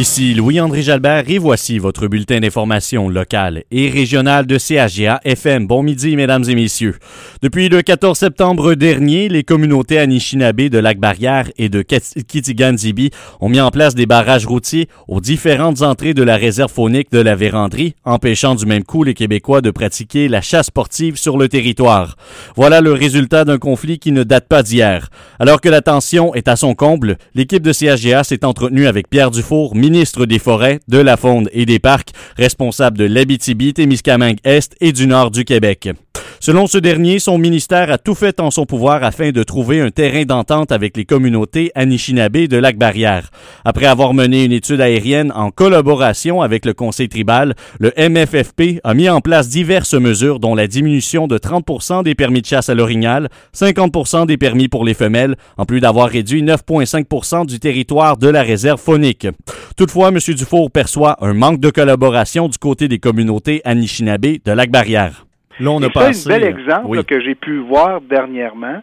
Ici Louis-André Jalbert et voici votre bulletin d'information locale et régionale de CHGA FM. Bon midi, mesdames et messieurs. Depuis le 14 septembre dernier, les communautés Anishinaabe de Lac-Barrière et de Kitigan-Zibi ont mis en place des barrages routiers aux différentes entrées de la réserve faunique de la Vérandrie, empêchant du même coup les Québécois de pratiquer la chasse sportive sur le territoire. Voilà le résultat d'un conflit qui ne date pas d'hier. Alors que la tension est à son comble, l'équipe de CHGA s'est entretenue avec Pierre Dufour, ministre des Forêts, de la Faune et des Parcs, responsable de l'Abitibi-Témiscamingue-Est et du Nord du Québec. Selon ce dernier, son ministère a tout fait en son pouvoir afin de trouver un terrain d'entente avec les communautés Anishinaabe de Lac-Barrière. Après avoir mené une étude aérienne en collaboration avec le conseil tribal, le MFFP a mis en place diverses mesures dont la diminution de 30% des permis de chasse à l'orignal, 50% des permis pour les femelles, en plus d'avoir réduit 9,5% du territoire de la réserve faunique. Toutefois, M. Dufour perçoit un manque de collaboration du côté des communautés Anishinaabe de Lac-Barrière. Là, on a passé, un bel exemple que j'ai pu voir dernièrement,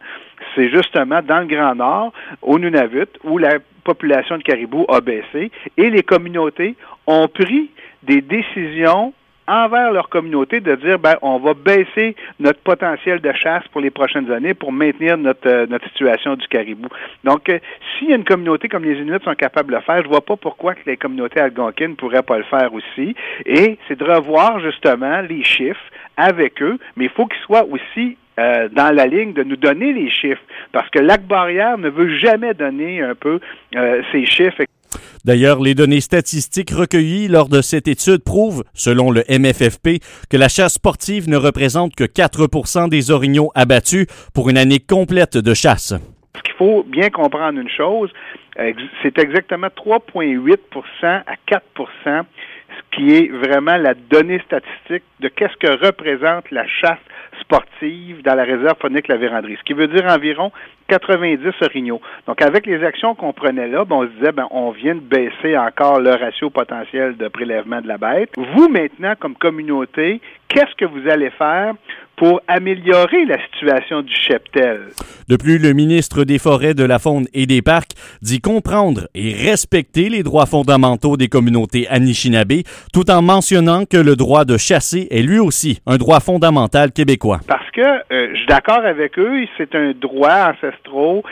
c'est justement dans le Grand Nord, au Nunavut, où la population de caribou a baissé et les communautés ont pris des décisions envers leur communauté de dire ben on va baisser notre potentiel de chasse pour les prochaines années pour maintenir notre, euh, notre situation du caribou. Donc, euh, a une communauté comme les Inuits sont capables de le faire, je vois pas pourquoi que les communautés algonquines ne pourraient pas le faire aussi. Et c'est de revoir justement les chiffres avec eux, mais il faut qu'ils soient aussi euh, dans la ligne de nous donner les chiffres, parce que Lac Barrière ne veut jamais donner un peu ces chiffres. D'ailleurs, les données statistiques recueillies lors de cette étude prouvent, selon le MFFP, que la chasse sportive ne représente que 4% des orignaux abattus pour une année complète de chasse. Ce qu'il faut bien comprendre une chose, c'est exactement 3,8% à 4 ce qui est vraiment la donnée statistique de qu'est-ce que représente la chasse sportive dans la réserve phonique La Vérandrie, ce qui veut dire environ 90 orignaux. Donc, avec les actions qu'on prenait là, ben, on se disait, ben, on vient de baisser encore le ratio potentiel de prélèvement de la bête. Vous, maintenant, comme communauté, qu'est-ce que vous allez faire pour améliorer la situation du cheptel? De plus, le ministre des Forêts, de la Faune et des Parcs dit comprendre et respecter les droits fondamentaux des communautés Anishinaabe, tout en mentionnant que le droit de chasser est lui aussi un droit fondamental québécois. Parce que euh, je suis d'accord avec eux, c'est un droit ancestraux.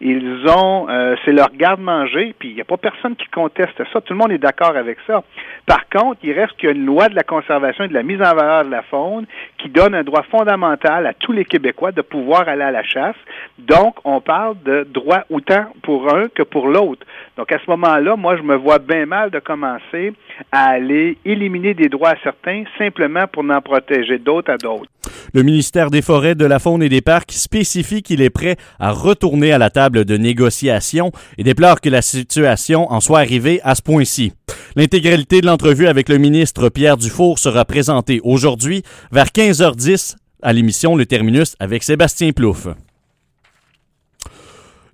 Ils ont, euh, c'est leur garde-manger, puis il n'y a pas personne qui conteste ça. Tout le monde est d'accord avec ça. Par contre, il reste qu'il y a une loi de la conservation et de la mise en valeur de la faune qui donne un droit fondamental à tous les Québécois de pouvoir aller à la chasse. Donc, on parle de droit autant pour un que pour l'autre. Donc, à ce moment-là, moi, je me vois bien mal de commencer à aller éliminer des droits à certains simplement pour n'en protéger d'autres à d'autres. Le ministère des Forêts, de la Faune et des Parcs spécifie qu'il est prêt à retourner à la table de négociation et déplore que la situation en soit arrivée à ce point-ci. L'intégralité de l'entrevue avec le ministre Pierre Dufour sera présentée aujourd'hui vers 15h10 à l'émission Le Terminus avec Sébastien Plouffe.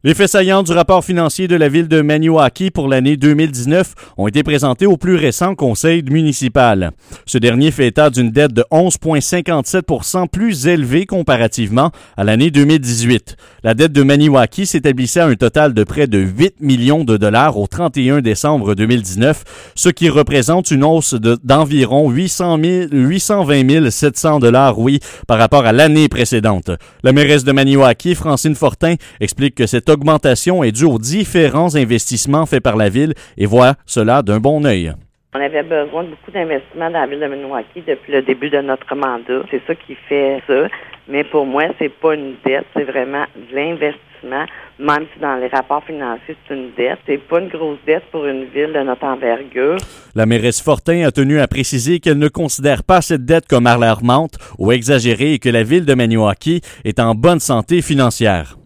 Les faits saillants du rapport financier de la ville de Maniwaki pour l'année 2019 ont été présentés au plus récent conseil municipal. Ce dernier fait état d'une dette de 11,57% plus élevée comparativement à l'année 2018. La dette de Maniwaki s'établissait à un total de près de 8 millions de dollars au 31 décembre 2019, ce qui représente une hausse d'environ 820 700 dollars, oui, par rapport à l'année précédente. La mairesse de Maniwaki, Francine Fortin, explique que cette augmentation est due aux différents investissements faits par la ville et voit cela d'un bon œil. On avait besoin de beaucoup d'investissements dans la ville de Milwaukee depuis le début de notre mandat. C'est ça qui fait ça. Mais pour moi, c'est pas une dette, c'est vraiment de l'investissement. Même si dans les rapports financiers, c'est une dette, c'est pas une grosse dette pour une ville de notre envergure. La mairesse Fortin a tenu à préciser qu'elle ne considère pas cette dette comme alarmante ou exagérée et que la ville de Maniwaki est en bonne santé financière.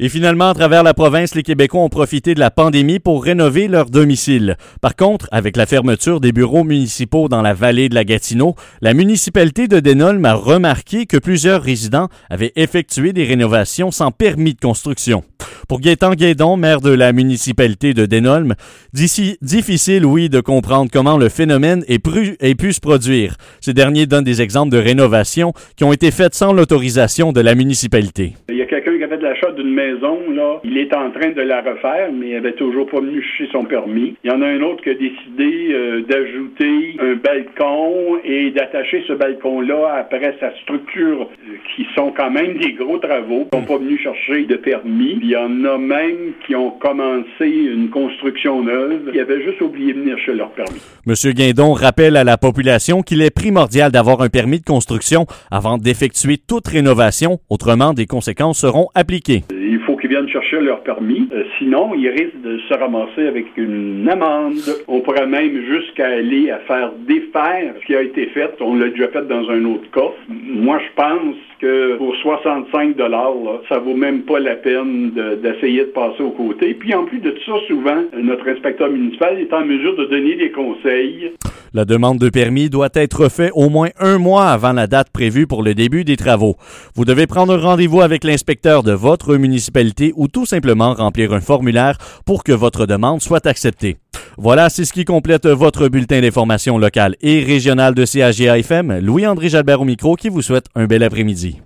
Et finalement, à travers la province, les Québécois ont profité de la pandémie pour rénover leur domicile. Par contre, avec la fermeture des bureaux municipaux dans la vallée de la Gatineau, la municipalité de Denolme a remarqué que plusieurs résidents avaient effectué des rénovations sans permis de construction. Pour Gaétan Guédon, maire de la municipalité de Denolme, difficile, oui, de comprendre comment le phénomène ait, pu se produire. Ce dernier donne des exemples de rénovations qui ont été faites sans l'autorisation de la municipalité. Il y a quelqu'un qui avait de l'achat d'une maison maison, là, il est en train de la refaire, mais il avait toujours pas venu chercher son permis. Il y en a un autre qui a décidé euh, d'ajouter un balcon et d'attacher ce balcon-là après sa structure, euh, qui sont quand même des gros travaux, qui n'ont pas venu chercher de permis. Il y en a même qui ont commencé une construction neuve, qui avaient juste oublié de venir chercher leur permis. Monsieur Guindon rappelle à la population qu'il est primordial d'avoir un permis de construction avant d'effectuer toute rénovation, autrement des conséquences seront appliquées. Il faut qu'ils viennent chercher leur permis, euh, sinon ils risquent de se ramasser avec une amende. On pourrait même jusqu'à aller à faire défaire ce qui a été fait. On l'a déjà fait dans un autre cas. Moi, je pense que pour 65 dollars, ça vaut même pas la peine d'essayer de, passer aux côtés. Puis en plus de tout ça, souvent, notre inspecteur municipal est en mesure de donner des conseils. La demande de permis doit être faite au moins un mois avant la date prévue pour le début des travaux. Vous devez prendre rendez-vous avec l'inspecteur de votre municipalité ou tout simplement remplir un formulaire pour que votre demande soit acceptée. Voilà, c'est ce qui complète votre bulletin d'information locale et régionale de CAGA FM. Louis-André Jalbert au micro qui vous souhaite un bel après-midi.